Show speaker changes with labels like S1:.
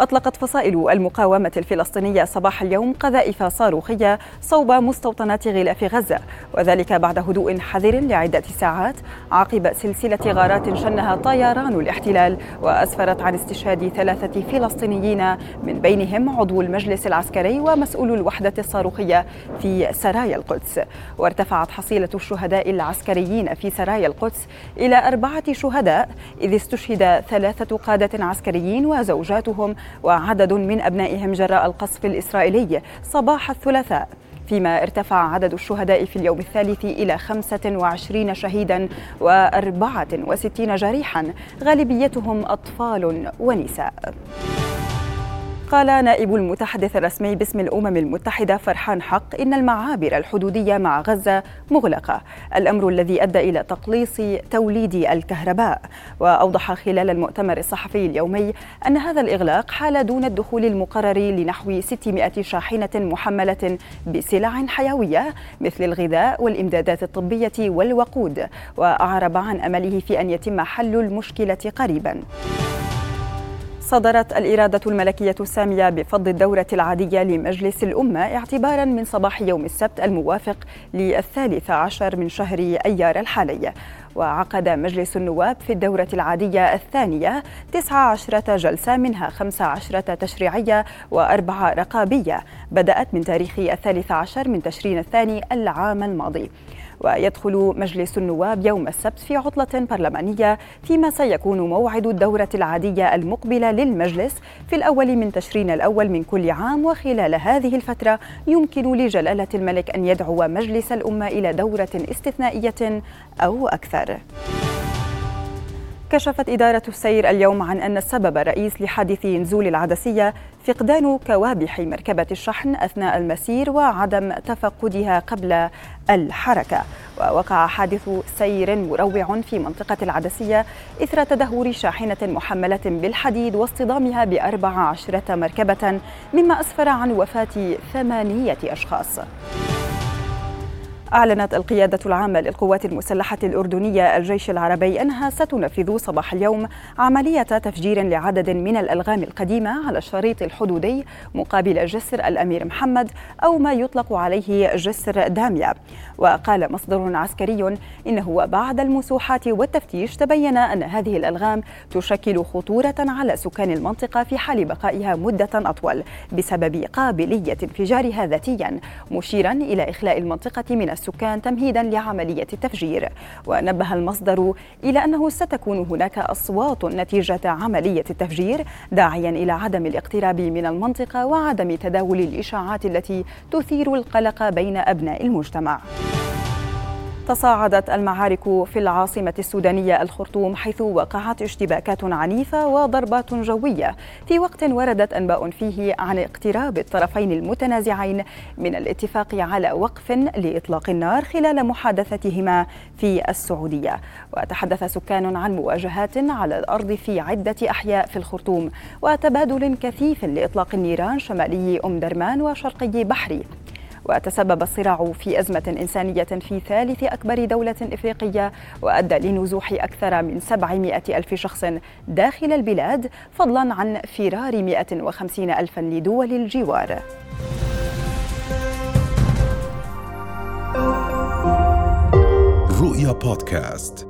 S1: أطلقت فصائل المقاومة الفلسطينية صباح اليوم قذائف صاروخية صوب مستوطنات غلاف غزة وذلك بعد هدوء حذر لعدة ساعات عقب سلسلة غارات شنها طيران الاحتلال وأسفرت عن استشهاد ثلاثة فلسطينيين من بينهم عضو المجلس العسكري ومسؤول الوحدة الصاروخية في سرايا القدس. وارتفعت حصيلة الشهداء العسكريين في سرايا القدس إلى أربعة شهداء إذ استشهد ثلاثة قادة عسكريين وزوجاتهم وعدد من أبنائهم جراء القصف الإسرائيلي صباح الثلاثاء فيما ارتفع عدد الشهداء في اليوم الثالث إلى 25 شهيدا و64 جريحا غالبيتهم أطفال ونساء. قال نائب المتحدث الرسمي باسم الأمم المتحدة فرحان حق إن المعابر الحدودية مع غزة مغلقة. الأمر الذي أدى إلى تقليص توليد الكهرباء. وأوضح خلال المؤتمر الصحفي اليومي أن هذا الإغلاق حال دون الدخول المقرر لنحو 600 شاحنة محملة بسلع حيوية مثل الغذاء والإمدادات الطبية والوقود. وأعرب عن أمله في أن يتم حل المشكلة قريبا. صدرت الإرادة الملكية السامية بفض الدورة العادية لمجلس الأمة اعتبارا من صباح يوم السبت الموافق للثالث عشر من شهر أيار الحالي. وعقد مجلس النواب في الدورة العادية الثانية 19 جلسة منها 15 تشريعية وأربعة رقابية بدأت من تاريخ الثالث عشر من تشرين الثاني العام الماضي. ويدخل مجلس النواب يوم السبت في عطلة برلمانية فيما سيكون موعد الدورة العادية المقبلة للمجلس في الأول من تشرين الأول من كل عام وخلال هذه الفترة يمكن لجلالة الملك أن يدعو مجلس الأمة إلى دورة استثنائية أو أكثر. كشفت إدارة السير اليوم عن أن السبب الرئيس لحادث نزول العدسية فقدان كوابح مركبة الشحن أثناء المسير وعدم تفقدها قبل الحركة. ووقع حادث سير مروع في منطقة العدسية إثر تدهور شاحنة محملة بالحديد واصطدامها بأربع عشرة مركبة مما أسفر عن وفاة ثمانية أشخاص. أعلنت القيادة العامة للقوات المسلحة الأردنية الجيش العربي أنها ستنفذ صباح اليوم عملية تفجير لعدد من الألغام القديمة على الشريط الحدودي مقابل جسر الأمير محمد أو ما يطلق عليه جسر داميا. وقال مصدر عسكري إنه وبعد المسوحات والتفتيش تبين أن هذه الألغام تشكل خطورة على سكان المنطقة في حال بقائها مدة أطول بسبب قابلية انفجارها ذاتيا مشيرا إلى إخلاء المنطقة من السكان تمهيدا لعملية التفجير. ونبه المصدر إلى أنه ستكون هناك أصوات نتيجة عملية التفجير داعيا إلى عدم الاقتراب من المنطقة وعدم تداول الإشاعات التي تثير القلق بين أبناء المجتمع. تصاعدت المعارك في العاصمة السودانية الخرطوم حيث وقعت اشتباكات عنيفة وضربات جوية. في وقت وردت أنباء فيه عن اقتراب الطرفين المتنازعين من الاتفاق على وقف لإطلاق النار خلال محادثتهما في السعودية. وتحدث سكان عن مواجهات على الأرض في عدة أحياء في الخرطوم وتبادل كثيف لإطلاق النيران شمالي أم درمان وشرقي بحري. وتسبب الصراع في أزمة إنسانية في ثالث أكبر دولة إفريقية وأدى لنزوح أكثر من 700 ألف شخص داخل البلاد فضلا عن فرار 150 ألفا لدول الجوار.
S2: رؤيا بودكاست.